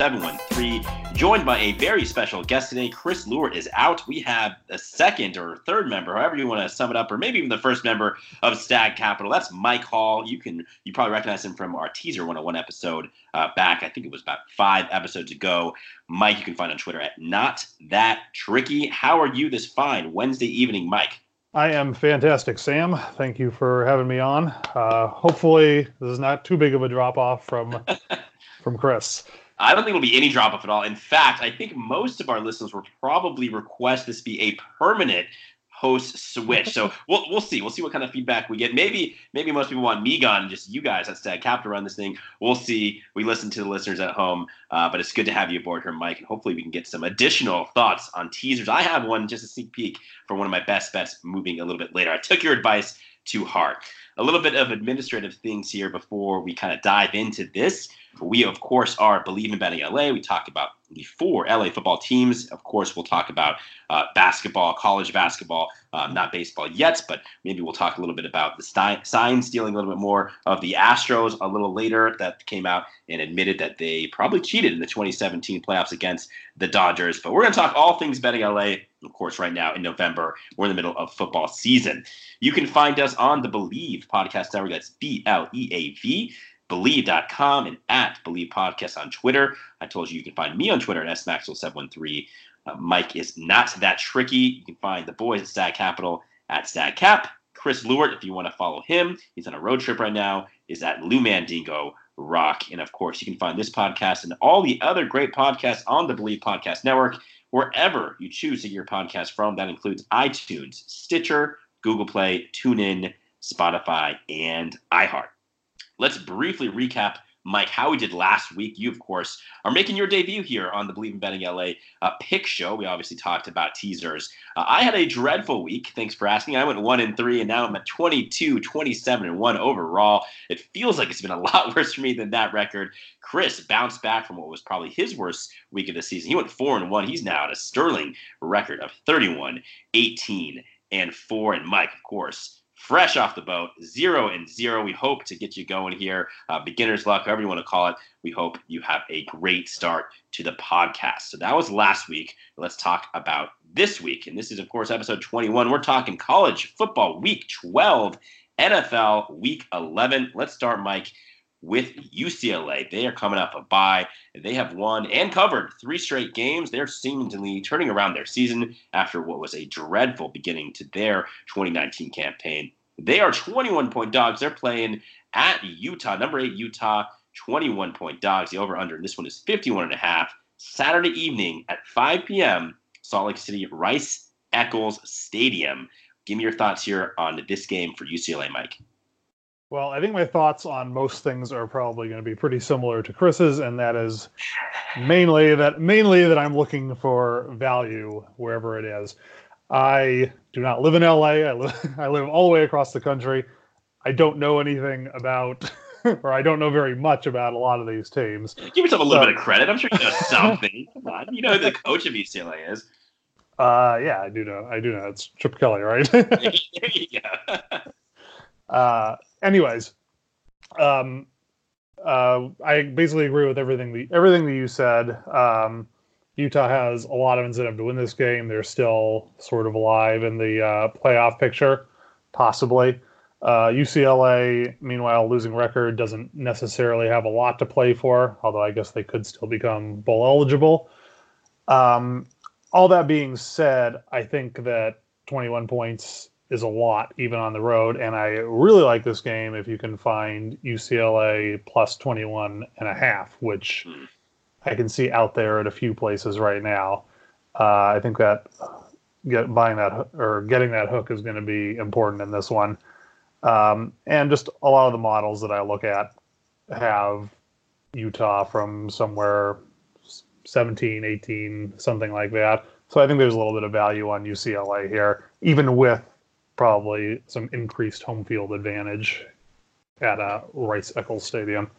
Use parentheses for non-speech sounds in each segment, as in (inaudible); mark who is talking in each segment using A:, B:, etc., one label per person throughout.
A: Smaxwell713. Joined by a very special guest today. Chris Lewart is out. We have a second or third member, however you want to sum it up, or maybe even the first member of Stag Capital. That's Mike Hall. You can you probably recognize him from our teaser 101 episode uh, back. I think it was about five episodes ago. Mike, you can find on Twitter at not that tricky. How are you this fine Wednesday evening, Mike?
B: I am fantastic, Sam. Thank you for having me on. Uh, hopefully, this is not too big of a drop off from (laughs) from Chris.
A: I don't think it'll be any drop off at all. In fact, I think most of our listeners will probably request this be a permanent host switch. So (laughs) we'll we'll see. We'll see what kind of feedback we get. Maybe maybe most people want me gone, and just you guys at Stag Cap to run this thing. We'll see. We listen to the listeners at home, uh, but it's good to have you aboard here, Mike, and hopefully we can get some additional thoughts on teasers. I have one just a sneak peek for one of my best bets moving a little bit later. I took your advice to heart. A little bit of administrative things here before we kind of dive into this. We, of course, are Bleav in Betting LA. We talk about the four LA football teams. Of course, we'll talk about uh, basketball, college basketball, um, not baseball yet, but maybe we'll talk a little bit about the sign stealing a little bit more of the Astros a little later that came out and admitted that they probably cheated in the 2017 playoffs against the Dodgers. But we're going to talk all things betting LA. Of course, right now in November, we're in the middle of football season. You can find us on the Bleav Podcast Network. That's B L E A V bleav.com and at bleav podcast on twitter. I told you you can find me on twitter at smaxwell713 uh, mike is not that tricky. You can find the boys at stag capital at stag cap. Chris lewart if you want to follow him he's on a road trip right now is at lou mandingo rock. And of course you can find this podcast and all the other great podcasts on the bleav podcast network wherever you choose to get your podcast from. That includes itunes stitcher google play tunein spotify and iheart let's briefly recap, Mike, how we did last week. You, of course, are making your debut here on the Bleav in Betting LA uh, pick show. We obviously talked about teasers. Uh, I had a dreadful week. Thanks for asking. I went 1 and 3, and now I'm at 22, 27, and 1 overall. It feels like it's been a (laughs) lot worse for me than that record. Chris bounced back from what was probably his worst week of the season. He went 4 and 1. He's now at a sterling record of 31, 18, and 4. And Mike, of course, fresh off the boat, zero and zero. We hope to get you going here. Uh, beginner's luck, however you want to call it. We hope you have a great start to the podcast. So that was last week. Let's talk about this week. And this is, of course, episode 21. We're talking college football week 12, NFL week 11. Let's start, Mike, with UCLA. They are coming off a bye. They have won and covered three straight games. They're seemingly turning around their season after what was a dreadful beginning to their 2019 campaign. They are 21 point dogs. They're playing at Utah, number eight Utah, 21 point dogs. The over under And this one is 51 and a half. Saturday evening at 5 p.m. Salt Lake City Rice Eccles Stadium. Give me your thoughts here on this game for UCLA, Mike.
B: Well, I think my thoughts on most things are probably going to be pretty similar to Chris's, and that is mainly that mainly that I'm looking for value wherever it is. I do not live in LA. I live (laughs) I live all the way across the country. I don't know anything about, (laughs) or I don't know very much about a lot of these teams.
A: Give yourself a little so, bit of credit. I'm sure you know (laughs) something. Come on, you know who the coach of UCLA is.
B: Uh, yeah, I do know. I do know. It's Chip Kelly, right?
A: there you go.
B: uh, anyways, um, uh, I basically agree with everything everything that you said. Um, Utah has a lot of incentive to win this game. They're still sort of alive in the uh, playoff picture, possibly. Uh, UCLA, meanwhile, losing record doesn't necessarily have a lot to play for, although I guess they could still become bowl eligible. Um, all that being said, I think that 21 points is a lot even on the road. And I really like this game if you can find UCLA plus 21 and a half, which mm. I can see out there at a few places right now. Uh, I think that get buying that or getting that hook is going to be important in this one. Um, and just a lot of the models that I look at have Utah from somewhere 17, 18, something like that. So I think there's a little bit of value on UCLA here, even with probably some increased home field advantage at uh, Rice Eccles Stadium.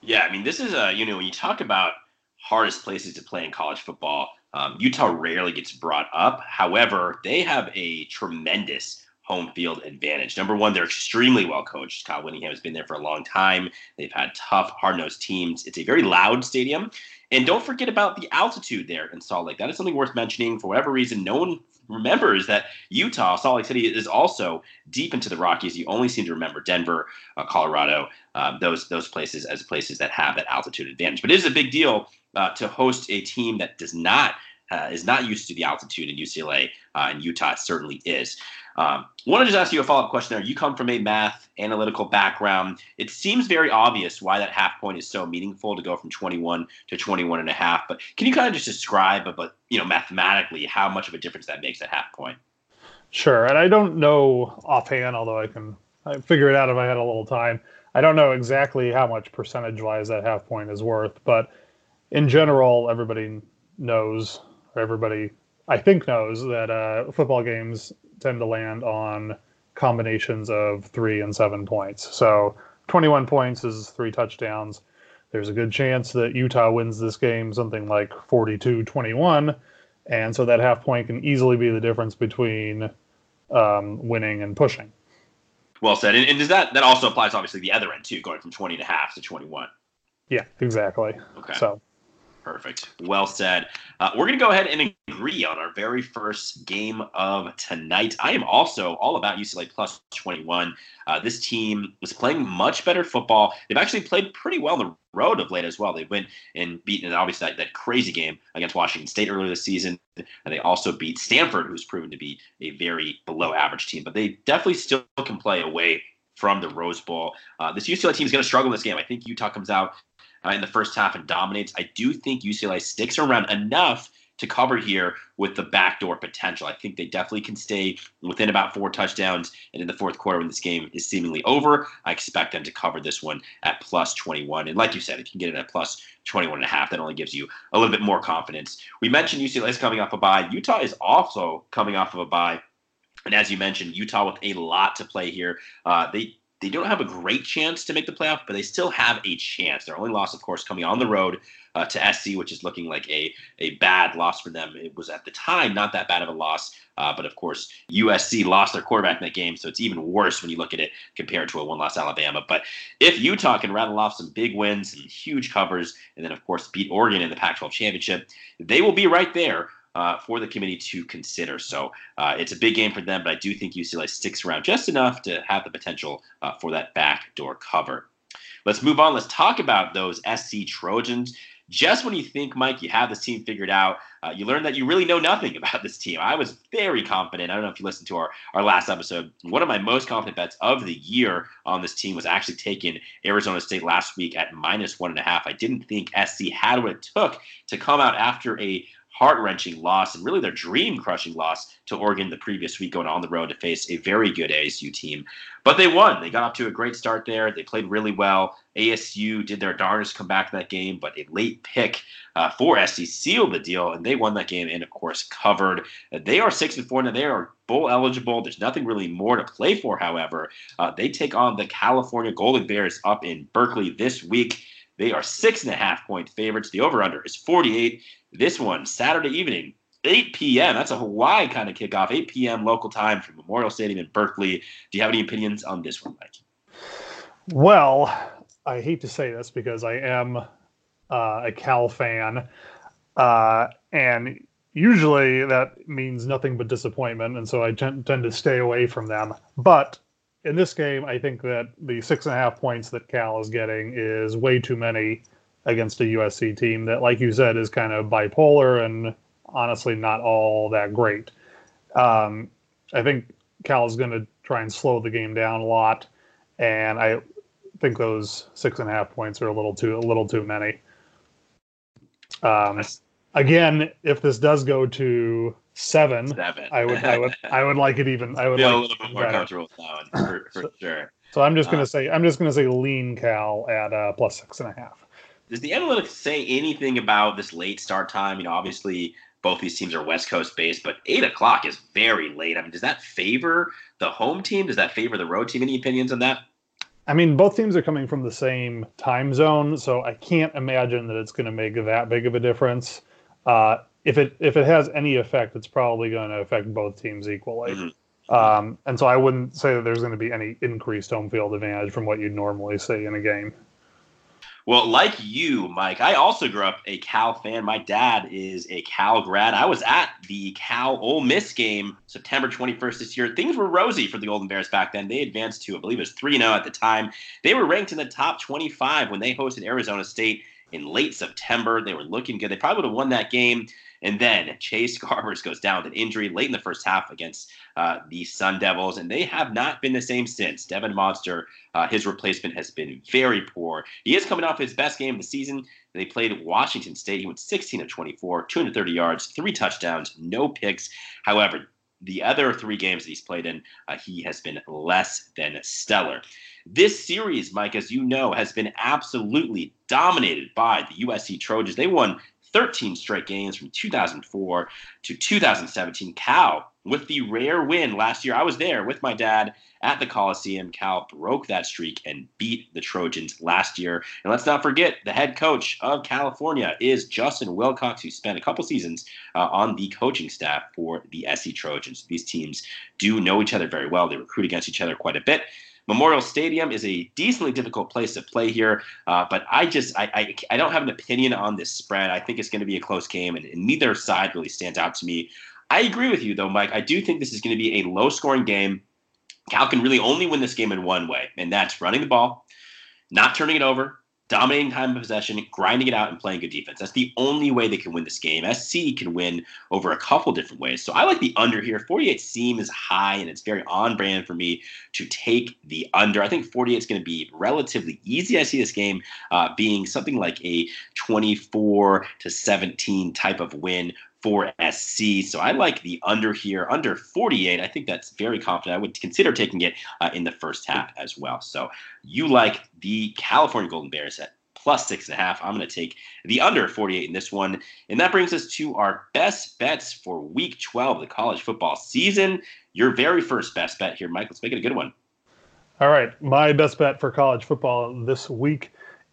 A: Yeah, I mean, this is a, you know, when you talk about hardest places to play in college football, um, Utah rarely gets brought up. However, they have a tremendous home field advantage. Number one, they're extremely well coached. Kyle Whittingham has been there for a long time. They've had tough, hard nosed teams. It's a very loud stadium. And don't forget about the altitude there in Salt Lake. That is something worth mentioning. For whatever reason, no one remembers that Utah, Salt Lake City, is also deep into the Rockies. You only seem to remember Denver, uh, Colorado, uh, those those places as places that have that altitude advantage. But it is a big deal uh, to host a team that does not uh, is not used to the altitude in UCLA, uh, and Utah certainly is. Um, want to just ask you a follow up question there. You come from a math analytical background. It seems very obvious why that half point is so meaningful to go from 21 to 21 and a half. But can you kind of just describe, but you know, mathematically, how much of a difference that makes at half point?
B: Sure, and I don't know offhand, although I can I figure it out if I had a little time. I don't know exactly how much percentage wise that half point is worth, but in general, everybody knows, everybody I think knows that uh, football games tend to land on combinations of three and seven points. So 21 points is three touchdowns. There's a good chance that Utah wins this game something like 42 21. And so that half point can easily be the difference between um, winning and pushing.
A: Well said. And, and, does that that also applies obviously the other end too, going from 20 and a half to 21?
B: Yeah, exactly. Okay. So
A: Perfect. Well said. Uh, we're going to go ahead and agree on our very first game of tonight. I am also all about UCLA plus 21. Uh, this team is playing much better football. They've actually played pretty well on the road of late as well. They went and beaten, obviously, that, that crazy game against Washington State earlier this season. And they also beat Stanford, who's proven to be a very below average team. But they definitely still can play away from the Rose Bowl. Uh, this UCLA team is going to struggle in this game. I think Utah comes out uh, in the first half and dominates. I do think UCLA sticks around enough to cover here with the backdoor potential. I think they definitely can stay within about four touchdowns. And in the fourth quarter, when this game is seemingly over, I expect them to cover this one at plus 21. And like you said, if you can get it at plus 21 and a half, that only gives you a little bit more confidence. We mentioned UCLA is coming off a bye. Utah is also coming off of a bye. And as you mentioned, Utah with a lot to play here. Uh, they they don't have a great chance to make the playoff, but they still have a chance. Their only loss, of course, coming on the road uh, to SC, which is looking like a, a bad loss for them. It was at the time not that bad of a loss, uh, but of course, USC lost their quarterback in that game, so it's even worse when you look at it compared to a one loss Alabama. But if Utah can rattle off some big wins, and huge covers, and then, of course, beat Oregon in the Pac 12 championship, they will be right there uh, for the committee to consider. So uh, it's a big game for them, but I do think UCLA sticks around just enough to have the potential uh, for that backdoor cover. Let's move on. Let's talk about those SC Trojans. Just when you think, Mike, you have this team figured out, uh, you learn that you really know nothing (laughs) about this team. I was very confident. I don't know if you listened to our, our last episode. One of my most confident bets of the year on this team was actually taking Arizona State last week at minus one and a half. I didn't think SC had what it took to come out after a heart wrenching loss and really their dream crushing loss to Oregon the previous week, going on the road to face a very good ASU team. But they won. They got off to a great start there. They played really well. ASU did their darndest to come back that game, but a late pick uh, for SC sealed the deal, and they won that game and, of course, covered. They are six and four now. They are bowl eligible. There's nothing really more to play for. However, uh, they take on the California Golden Bears up in Berkeley this week. They are six and a half point favorites. The over under is 48. This one, Saturday evening, 8 p.m. That's a Hawaii kind of kickoff, 8 p.m. local time from Memorial Stadium in Berkeley. Do you have any opinions on this one, Mike?
B: Well, I hate to say this because I am uh, a Cal fan, uh, and usually that means nothing but disappointment, and so I tend, tend to stay away from them. But in this game, I think that the six and a half points that Cal is getting is way too many against a USC team that, like you said, is kind of bipolar and honestly not all that great. Um, I think Cal is going to try and slow the game down a lot, and I think those six and a half points are a little too a little too many. Um, again, if this does go to seven.
A: Seven.
B: I would, I would, I would like it even. I would
A: feel
B: like
A: a little bit more better. comfortable with that one for, (laughs) for
B: so,
A: sure.
B: So I'm just gonna uh, say, I'm just gonna say lean Cal at uh, plus six and a half.
A: Does the analytics say anything about this late start time? You know, obviously both these teams are West Coast based, but eight o'clock is very late. I mean, does that favor the home team? Does that favor the road team? Any opinions on that?
B: I mean, both teams are coming from the same time zone, so I can't imagine that it's going to make that big of a difference. Uh, if it if it has any effect, it's probably going to affect both teams equally. Mm-hmm. Um, and so I wouldn't say that there's going to be any increased home field advantage from what you'd normally see in a game.
A: Well, like you, Mike, I also grew up a Cal fan. My dad is a Cal grad. I was at the Cal Ole Miss game September 21st this year. Things were rosy for the Golden Bears back then. They advanced to, I believe it was 3 0 at the time. They were ranked in the top 25 when they hosted Arizona State in late September. They were looking good. They probably would have won that game. And then Chase Garbers goes down with an injury late in the first half against uh, the Sun Devils, and they have not been the same since. Devon Modster, uh, his replacement, has been very poor. He is coming off his best game of the season. They played Washington State. He went 16 of 24, 230 yards, three touchdowns, no picks. However, the other three games that he's played in, uh, he has been less than stellar. This series, Mike, as you know, has been absolutely dominated by the USC Trojans. They won 13 straight games from 2004 to 2017. Cal, with the rare win last year, I was there with my dad at the Coliseum. Cal broke that streak and beat the Trojans last year. And let's not forget, the head coach of California is Justin Wilcox, who spent a couple seasons uh, on the coaching staff for the SC Trojans. These teams do know each other very well. They recruit against each other quite a bit. Memorial Stadium is a decently difficult place to play here, uh, but I just I, I, I don't have an opinion on this spread. I think it's going to be a close game, and, and neither side really stands out to me. I agree with you though, Mike. I do think this is going to be a low scoring game. Cal can really only win this game in one way, and that's running the ball, not turning it over, dominating time of possession, grinding it out, and playing good defense. That's the only way they can win this game. SC can win over a couple different ways. So I like the under here. 48 seem is high, and it's very on brand for me to take the under. I think 48 is going to be relatively easy. I see this game uh, being something like a 24 to 17 type of win for SC. So I like the under here, under 48. I think that's very confident. I would consider taking it uh, in the first half as well. So you like the California Golden Bears at plus six and a half. I'm going to take the under 48 in this one. And that brings us to our best bets for week 12 of the college football season. Your very first best bet here, Mike. Let's make it a good one.
B: All right. My best bet for college football this week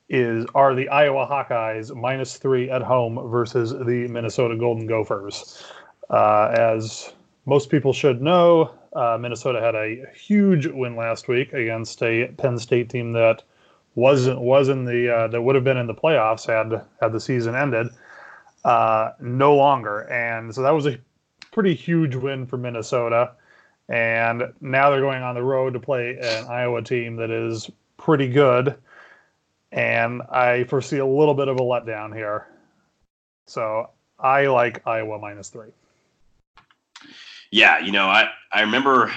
B: is are the Iowa Hawkeyes minus three at home versus the Minnesota Golden Gophers. Uh, as most people should know, uh, Minnesota had a huge win last week against a Penn State team that wasn't was in the uh, that would have been in the playoffs had had the season ended. Uh, no longer, and so that was a pretty huge win for Minnesota. And now they're going on the road to play an Iowa team that is pretty good and I foresee a little bit of a letdown here. So I like Iowa minus three.
A: Yeah, you know, I, I remember,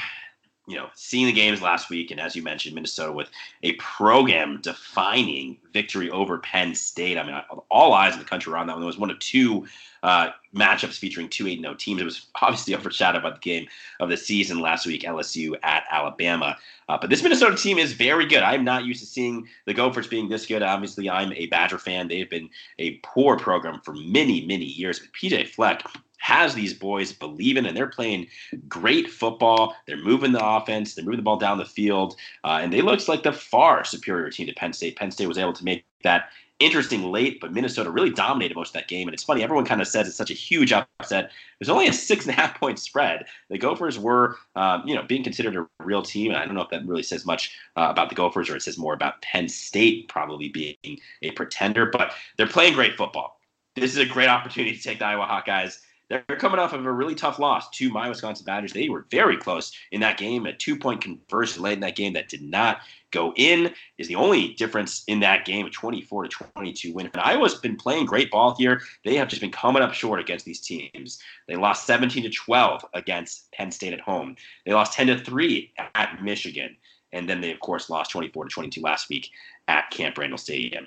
A: you know, seeing the games last week, and as you mentioned, Minnesota with a program defining victory over Penn State. I mean, all eyes in the country were on that one. It was one of two uh, matchups featuring two 8 0 teams. It was (laughs) obviously overshadowed by the game of the season last week, LSU at Alabama. Uh, but this Minnesota team is very good. I'm not used to seeing the Gophers being this good. Obviously, I'm a Badger fan. They've been a poor program for many, many years. But PJ Fleck has these boys believing and they're playing great football. They're moving the offense, they're moving the ball down the field, uh, and they look like the far superior team to Penn State. Penn State was able to make that interesting late, but Minnesota really dominated most of that game. And it's funny, everyone kind of says it's such a huge upset. There's only a six and a half point spread. The Gophers were, um, you know, being considered a real team. And I don't know if that really says much uh, about the Gophers or it says more about Penn State probably being a pretender, but they're playing great football. This is a great opportunity to take the Iowa Hawkeyes they're coming off of a really tough loss to my Wisconsin Badgers. They were very close in that game, a two point conversion late in that game that did not go in is the only difference in that game, a 24 to 22 win. And Iowa's been playing great ball here. They have just been coming up short against these teams. They lost 17 to 12 against Penn State at home. They lost 10 to 3 at Michigan. And then they, of course, lost 24 to 22 last week at Camp Randall Stadium.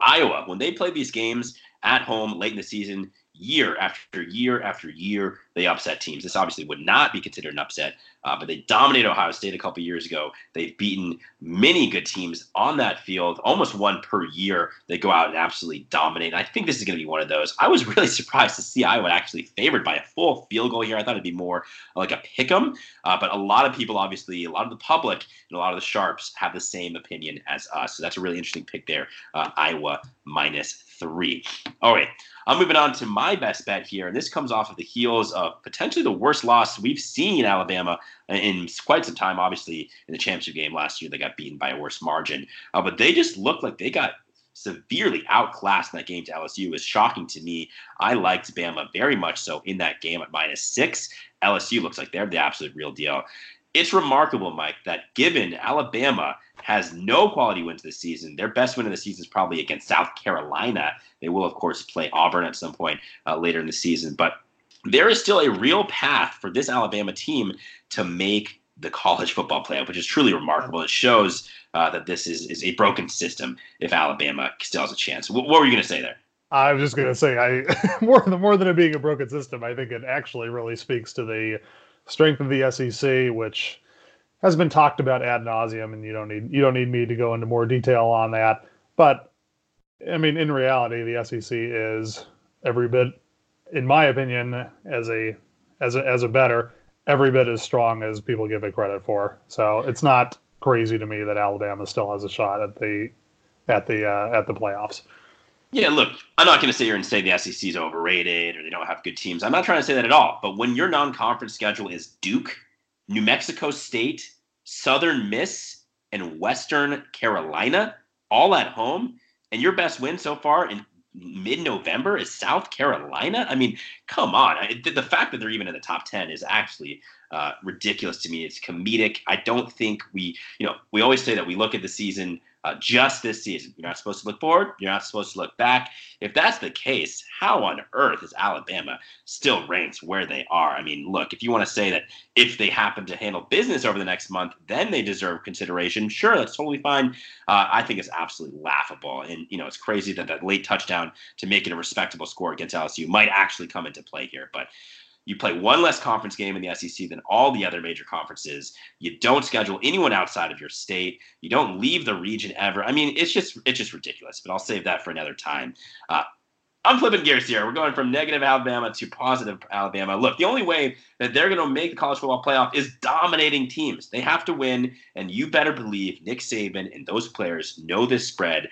A: Iowa, when they play these games at home late in the season, year after year after year, they upset teams. This obviously would not be considered an upset, uh, but they dominated Ohio State a couple years ago. They've beaten many good teams on that field, almost one per year. They go out and absolutely dominate. I think this is going to be one of those. I was (laughs) really surprised to see Iowa actually favored by a full field goal here. I thought it'd be more like a pick 'em, uh, but a lot of people, obviously, a lot of the public and a lot of the sharps have the same opinion as us. So that's a really interesting pick there. Uh, Iowa minus three. All right. I'm moving on to my best bet here, and this comes off of the heels potentially the worst loss we've seen Alabama in quite some time. Obviously, in the championship game last year, they got beaten by a worse margin, uh, but they just looked like they got severely outclassed in that game to LSU. It was shocking to me. I liked Bama very much so in that game at minus six. LSU looks like they're the absolute real deal. It's remarkable, Mike, that given Alabama has no quality wins this season. Their best win of the season is probably against South Carolina. They will, of course, play Auburn at some point uh, later in the season. But there is still a real path for this Alabama team to make the college football playoff, which is truly remarkable. It shows uh, that this is, is a broken system if Alabama still has a chance. W- what were you going to say there?
B: I was just going to say, I (laughs) more than more than it being a broken system, I think it actually really speaks to the strength of the SEC, which has been talked about ad nauseum, and you don't need you don't need me to go into more detail on that. But I mean, in reality, the SEC is every bit, in my opinion, as a as a as a better, every bit as strong as people give it credit for. So it's not crazy to me that Alabama still has a shot at the at the uh, at the playoffs.
A: Yeah, look, I'm not going to sit here and say the SEC is overrated or they don't have good teams. I'm not trying to say that at all. But when your non-conference schedule is Duke, New Mexico State, Southern Miss, and Western Carolina all at home. And your best win so far in mid November is South Carolina. I mean, come on. I, the fact that they're even in the top 10 is actually uh, ridiculous to me. It's comedic. I don't think we, you know, we always say that we look at the season uh, just this season. You're not supposed to look forward. You're not supposed to look back. If that's the case, how on earth is Alabama still ranked where they are? I mean, look, if you want to say that if they happen to handle business over the next month, then they deserve consideration, sure, that's totally fine. Uh, I think it's absolutely laughable. And, you know, it's crazy that that late touchdown to make it a respectable score against LSU might actually come into play here. But you play one less conference game in the SEC than all the other major conferences. You don't schedule anyone outside of your state. You don't leave the region ever. I mean, it's just it's just ridiculous. But I'll save that for another time. Uh, I'm flipping gears here. We're going from negative Alabama to positive Alabama. Look, the only way that they're going to make the college football playoff is dominating teams. They have to win, and you better believe Nick Saban and those players know this spread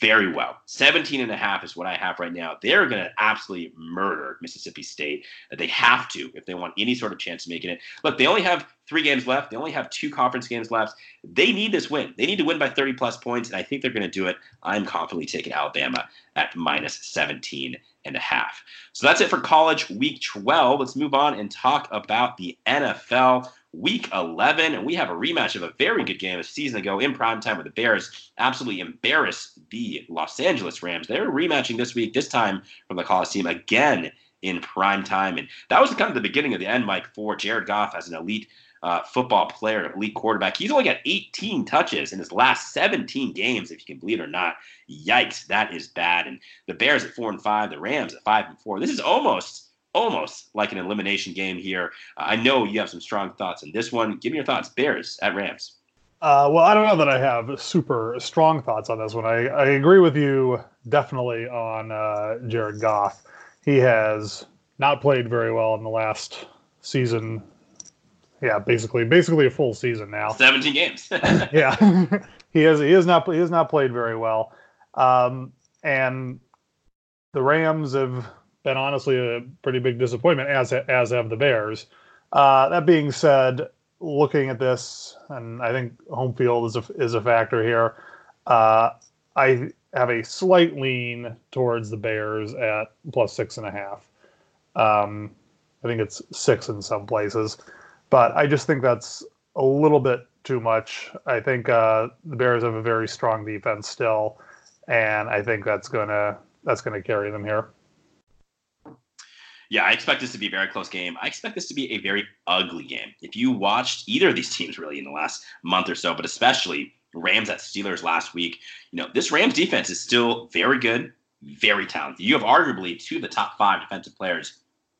A: very well. 17 and a half is what I have right now. They're going to absolutely murder Mississippi State. They have to if they want any sort of chance of making it. Look, they only have three games left. They only have two conference games left. They need this win. They need to win by 30 plus points, and I think they're going to do it. I'm confidently taking Alabama at minus 17 and a half. So that's it for college week 12. Let's move on and talk about the NFL week 11. And we have a rematch of a very good game a season ago in prime time where the Bears absolutely embarrassed the Los Angeles Rams. They're rematching this week, this time from the Coliseum again in prime time. And that was kind of the beginning of the end, Mike, for Jared Goff as an elite uh, football player, elite quarterback. He's only got 18 touches in his last 17 games, if you can believe it or not. Yikes, that is bad. And the Bears at four and five, the Rams at five and four. This is almost almost like an elimination game here. Uh, I know you have some strong thoughts on this one. Give me your thoughts. Bears at Rams.
B: Uh, well, I don't know that I have super strong thoughts on this one. I, I agree with you definitely on uh, Jared Goff. He has not played very well in the last season yeah, basically, basically a full season now.
A: Seventeen games. (laughs) (laughs)
B: yeah, he has he has not he has not played very well, um, and the Rams have been honestly a pretty big disappointment, as as have the Bears. Uh, that being said, looking at this, and I think home field is a is a factor here. Uh, I have a slight lean towards the Bears at plus six and a half. Um, I think it's six in some places. But I just think that's a little bit too much. I think uh, the Bears have a very strong defense still, and I think that's gonna that's gonna carry them here.
A: Yeah, I expect this to be a very close game. I expect this to be a very ugly game. If you watched either of these (laughs) teams really in the last month or so, but especially Rams at Steelers last week, you know, this Rams defense is still very good. very talented. You have arguably two of the top five defensive players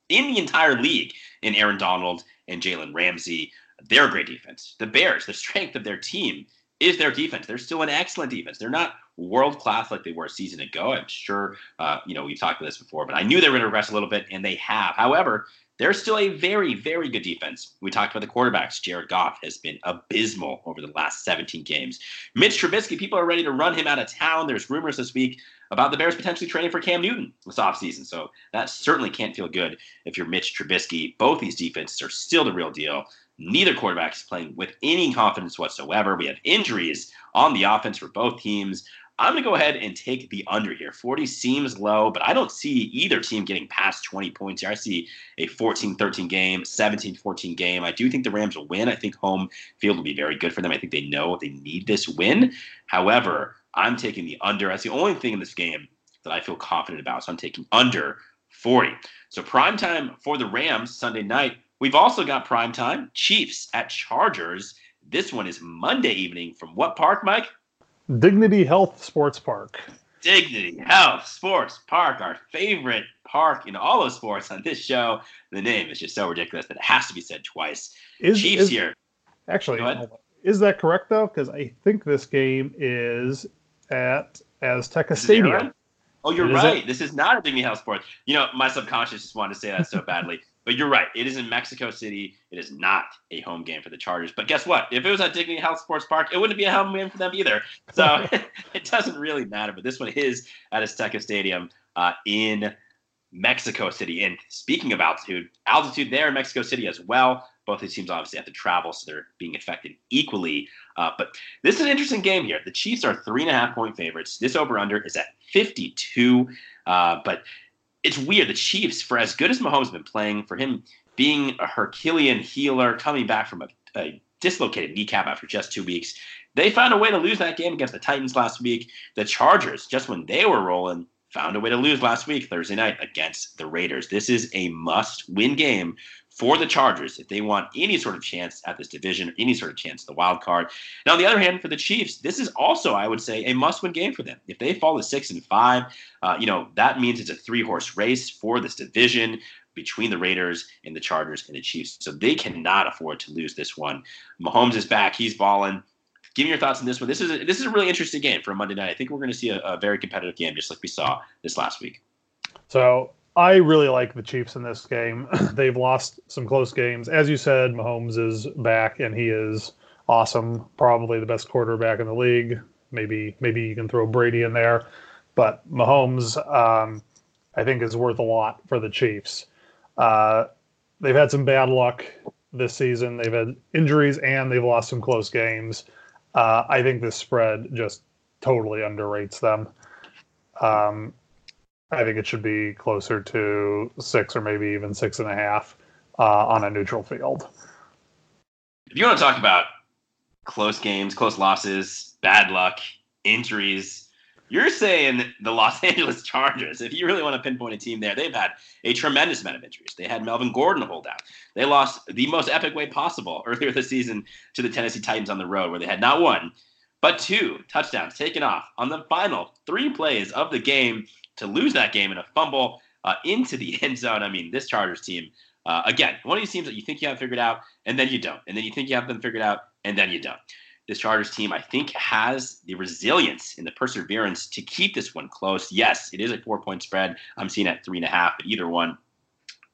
A: in the entire league in Aaron Donald and Jalen Ramsey. They're a great defense. The Bears, the strength of their team is their defense. They're still an excellent defense. They're not world class like they were a season ago. I'm sure, uh, you know, we've talked about this before, but I knew they were going to regress a little bit, and they have. However, they're still a very, very good defense. We talked about the quarterbacks. Jared Goff has been abysmal over the last 17 games. Mitch Trubisky, people are ready to run him out of town. There's rumors this week about the Bears potentially trading for Cam Newton this offseason. So that certainly can't feel good if you're Mitch Trubisky. Both these defenses are still the real deal. Neither quarterback is playing with any confidence whatsoever. We have injuries on the offense for both teams. I'm going to go ahead and take the under here. 40 seems low, but I don't see either team getting past 20 points here. I see a 14 13 game, 17 14 game. I do think the Rams will win. I think home field will be very good for them. I think they know they need this win. However, I'm taking the under. That's the only thing in this game that I feel confident about. So I'm taking under 40. So prime time for the Rams Sunday night. We've also got prime time Chiefs at Chargers. This one is Monday evening from what park, Mike?
B: Dignity Health Sports Park.
A: Dignity Health Sports Park, our favorite park in all of sports on this show. The name is just so ridiculous that it has to be said twice.
B: Is,
A: Chiefs
B: is,
A: here.
B: Actually, is that correct though? Because I think this game is at Azteca Stadium.
A: Right? Oh, you're right. This is not a Dignity Health Sports. You know, my subconscious just wanted to say that so badly. (laughs) But you're right. It is in Mexico City. It is not a home game for the Chargers. But guess what? If it was at Dignity Health Sports Park, it wouldn't be a home game for them either. So (laughs) (laughs) it doesn't really matter. But this one is at Azteca Stadium uh, in Mexico City. And speaking of altitude, altitude there in Mexico City as well. Both these teams obviously have to travel, so they're being affected equally. Uh, but this is an interesting game here. The Chiefs are three and a half point favorites. This over under is at 52. Uh, but it's weird. The Chiefs, for as good as Mahomes has been playing, for him being a Herculean healer, coming back from a, a dislocated kneecap after just two weeks, they found a way to lose that game against the Titans last week. The Chargers, just when they were rolling, found a way to lose last week, Thursday night, against the Raiders. This is a must win game for the Chargers if they want any sort of chance at this division, any sort of chance at the wild card. Now, on the other hand, for the Chiefs, this is also, I would say, a must-win game for them. If they fall to six and five, uh, you know that means it's a three-horse race for this division between the Raiders and the Chargers and the Chiefs. So they cannot afford to lose this one. Mahomes is back; he's balling. Give me your thoughts on this one. This is a, this is a really interesting game for a Monday night. I think we're going to see a, a very competitive game, just like we saw this last week.
B: So I really like the Chiefs in this game. (clears throat) They've lost some close games. As you said, Mahomes is back and he is awesome. Probably the best quarterback in the league. Maybe maybe you can throw Brady in there, but Mahomes, um, I think, is worth a lot for the Chiefs. Uh, they've had some bad luck this season. They've had injuries and they've lost some close games. Uh, I think this spread just totally underrates them. Um, I think it should be closer to six or maybe even six and a half uh, on a neutral field.
A: If you want to talk about close games, close losses, bad luck, injuries, you're saying the Los (laughs) Angeles Chargers. If you really want to pinpoint a team there, they've had a tremendous amount of injuries. They had Melvin Gordon hold out. They lost the most epic way possible (laughs) earlier this season to the Tennessee Titans on the road, where they had not one, but two touchdowns taken off on the final three plays of the game to lose that game in a fumble uh, into the (laughs) end zone. I mean, this Chargers team, uh, again, one of these teams that you think you have figured out, and then you don't. And then you think you have them figured out, and then you don't. This Chargers team, I think, has the resilience and the perseverance to keep this one close. Yes, it is a four point spread. I'm seeing at three and a half, but either one.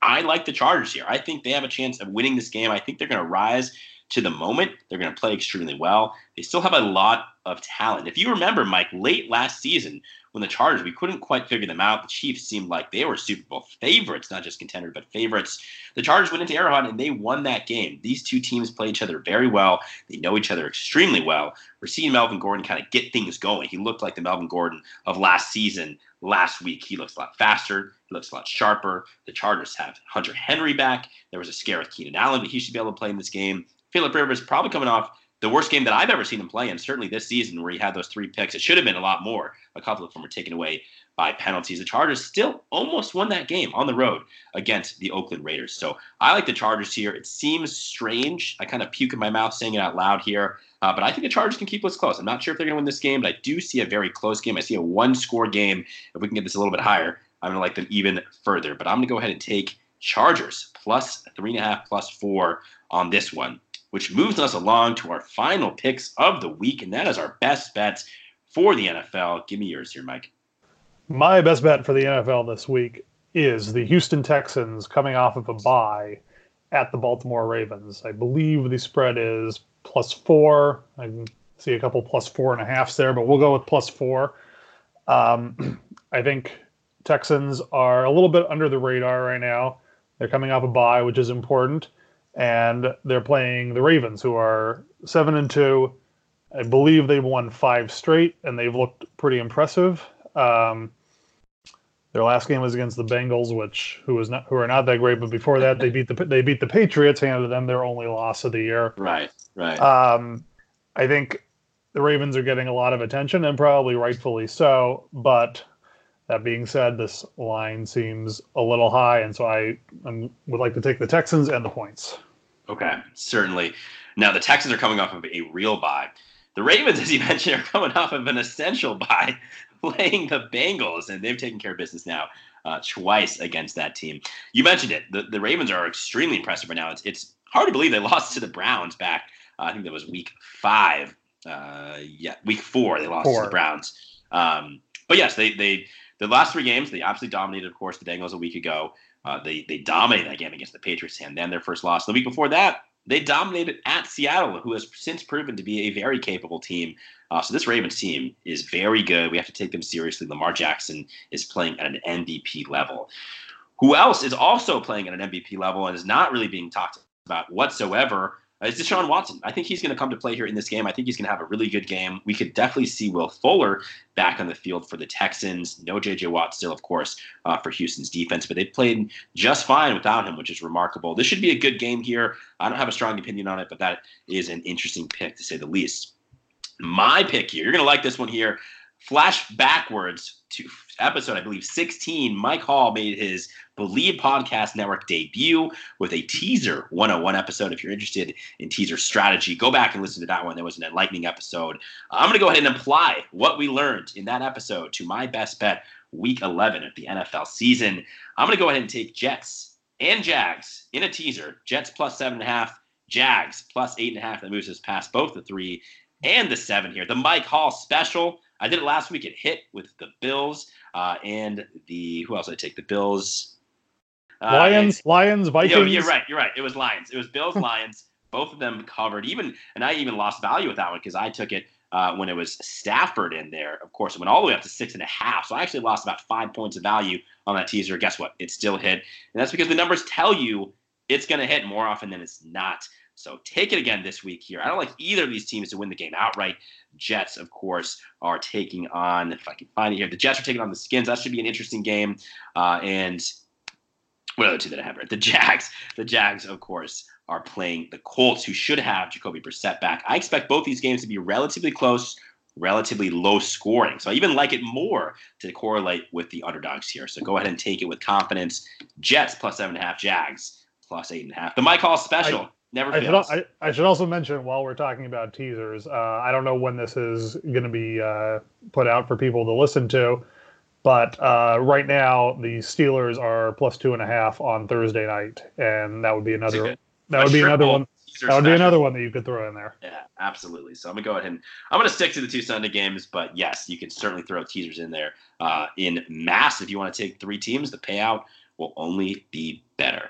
A: I like the Chargers here. I think they have a chance of winning this game. I think they're going to rise to the moment. They're going to play extremely well. They still have a lot of talent. If you remember, Mike, late last season when the Chargers, we couldn't quite figure them out. The Chiefs seemed like they were Super Bowl favorites, not just contenders, but favorites. The Chargers went into Arrowhead and they won that game. These two teams play each other very well. They know each other extremely well. We're seeing Melvin Gordon kind of get things going. He looked like the Melvin Gordon of last season. Last week, he looks a lot faster. He looks a lot sharper. The Chargers have Hunter Henry back. There was a scare with Keenan Allen, but he should be able to play in this game. Philip Rivers probably coming off the worst game that I've ever seen him play, and certainly this season where he had those three picks. It should have been a lot more. A couple of them were taken away by penalties. The Chargers still almost won that game on the road against the Oakland Raiders. So I like the Chargers here. It seems strange. I kind of puke in my mouth saying it out loud here. Uh, but I think the Chargers can keep this close. I'm not sure if they're going to win this game, but I do see a very close game. I see a one score game. If we can get this a little bit higher, I'm going to like them even further. But I'm going to go ahead and take Chargers plus three and a half, plus four on this one, which moves us along to our final picks of the week. And that is our best bets for the NFL. Give me yours here, Mike.
B: My best bet for the NFL this week is the Houston Texans coming off of a bye at the Baltimore Ravens. I believe the spread is plus four. I see a couple plus four and a halfs there, but we'll go with plus four. Um, (clears throat) I think Texans are a little bit under the radar right now. They're coming off a bye, which is important, and they're playing the Ravens, who are seven and two. I believe they've won five straight, and they've looked pretty impressive. Um, their last game was against the Bengals, which who was not who are not that great. But before that, they beat the they beat the Patriots, handed them their only loss of the year.
A: Right, right.
B: Um, I think the Ravens are getting a lot of attention, and probably rightfully so. But that being said, this line seems a little high, and so I um, would like to take the Texans and the points.
A: Okay, certainly. Now the Texans are coming off of a real bye. The Ravens, (laughs) as you mentioned, are coming off of an essential bye (laughs) playing the Bengals, and they've taken care of business now uh, twice against that team. You mentioned it. The, the Ravens are extremely impressive right now. It's, it's hard to believe they (laughs) lost to the Browns back. Uh, I think that was week five. Uh, yeah, week four they lost four. to the Browns. Um, but yes, they they the last three games they absolutely dominated. Of course, the Bengals a week ago. Uh, they they dominated that game against the Patriots, and then their first loss. The week before that, they dominated at Seattle, who has since proven to be a very capable team. Uh, so this Ravens team is very good. We have to take them seriously. Lamar Jackson is playing at an MVP level. Who else is also playing at an MVP level and is not really being talked about whatsoever uh, is Deshaun Watson. I think he's going to come to play here in this game. I think he's going to have a really good game. We could definitely see Will Fuller back on the field for the Texans. No J.J. Watt still, of course, uh, for Houston's defense, but they played just fine without him, which is remarkable. This should be a good game here. I don't have a strong opinion on it, but that is an interesting pick to say the least my pick here. You're going to like this one here. Flash backwards to episode, I believe, 16. Mike Hall made his Bleav Podcast Network debut with a teaser 101 episode. If you're interested in teaser strategy, go back and listen to that one. That was an enlightening episode. I'm going to go ahead and apply what we learned in that episode to my best bet week 11 of the NFL season. I'm going to go ahead and take Jets and Jags in a teaser. Jets plus seven and a half, Jags plus eight and a half. That moves us past both the three and the seven here. The Mike Hall special. I did it last week. It hit with the Bills uh, and the who else did I take? The Bills.
B: Uh, Lions, and, Lions, Vikings.
A: Yo, you're right. You're right. It was Lions. It was Bills, (laughs) Lions. Both of them covered. Even and I even lost value with that one because I took it uh, when it was Stafford in there. Of course, it went all the way up to six and a half. So I actually lost about five points of value on that teaser. Guess what? It still hit, and that's because the numbers tell you it's going to hit more often than it's not. So take it again this week here. I don't like either of these teams to win the game outright. Jets, of course, are taking on, if I can find it here, the Jets are taking on the Skins. That should be an interesting game. Uh, and what other two that I have here? The Jags. The Jags, of course, are playing the Colts, who should have Jacoby Brissett back. I expect both these games to be relatively close, relatively low scoring. So I even like it more to correlate with the underdogs here. So go ahead and take it with confidence. Jets plus seven and a half, Jags plus eight and a half. The Mike Hall special. I- Never I
B: should, I, I, should also mention while we're talking about teasers, uh, I don't know when this is going to be uh, put out for people to listen to, but uh, right now the Steelers are plus two and a half on Thursday night, and that would be another. That would be another one. That would be another one that you could throw in there.
A: Yeah, absolutely. So I'm gonna go ahead and I'm gonna stick to the two Sunday games, but yes, you can certainly throw teasers in there uh, in mass if you want to take three teams. The payout will only be better.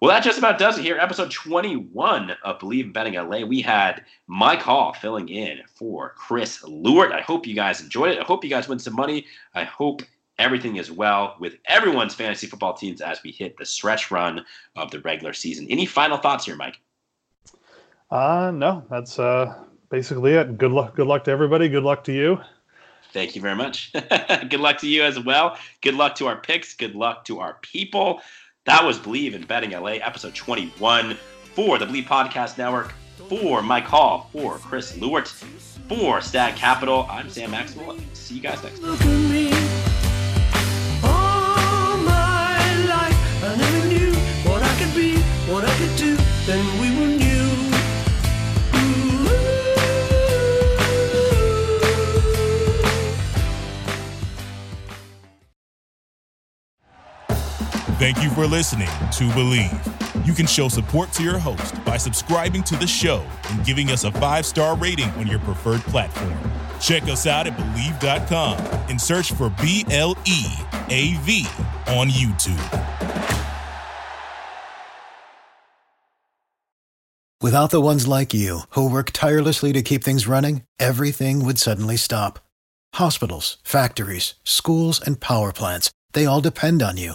A: Well, that just about does it here. Episode 21 of Bleav in Betting LA. We had Mike Hall filling in for Chris Lewart. I hope you guys enjoyed it. I hope you guys win some money. I hope everything is well with everyone's fantasy football teams as we hit the stretch run of the regular season. Any final thoughts here, Mike?
B: Uh, no, that's uh, basically it. Good luck. Good luck to everybody. Good luck to you.
A: Thank you very much. (laughs) good luck to you as well. Good luck to our picks. Good luck to our people. That was Bleav in Betting LA, episode 21 for the Bleav Podcast Network. For Mike Hall, for Chris Lewart, for Stag Capital, I'm Sam Maxwell. See you guys next time. what I could do, then we
C: Thank you for listening to Bleav. You can show support to your host by subscribing to the show and giving us a five star rating on your preferred platform. Check us out at Bleav.com and search for B L E A V on YouTube.
D: Without the ones like you, who work tirelessly to keep things running, everything would suddenly stop. Hospitals, factories, schools, and power plants, they all depend on you.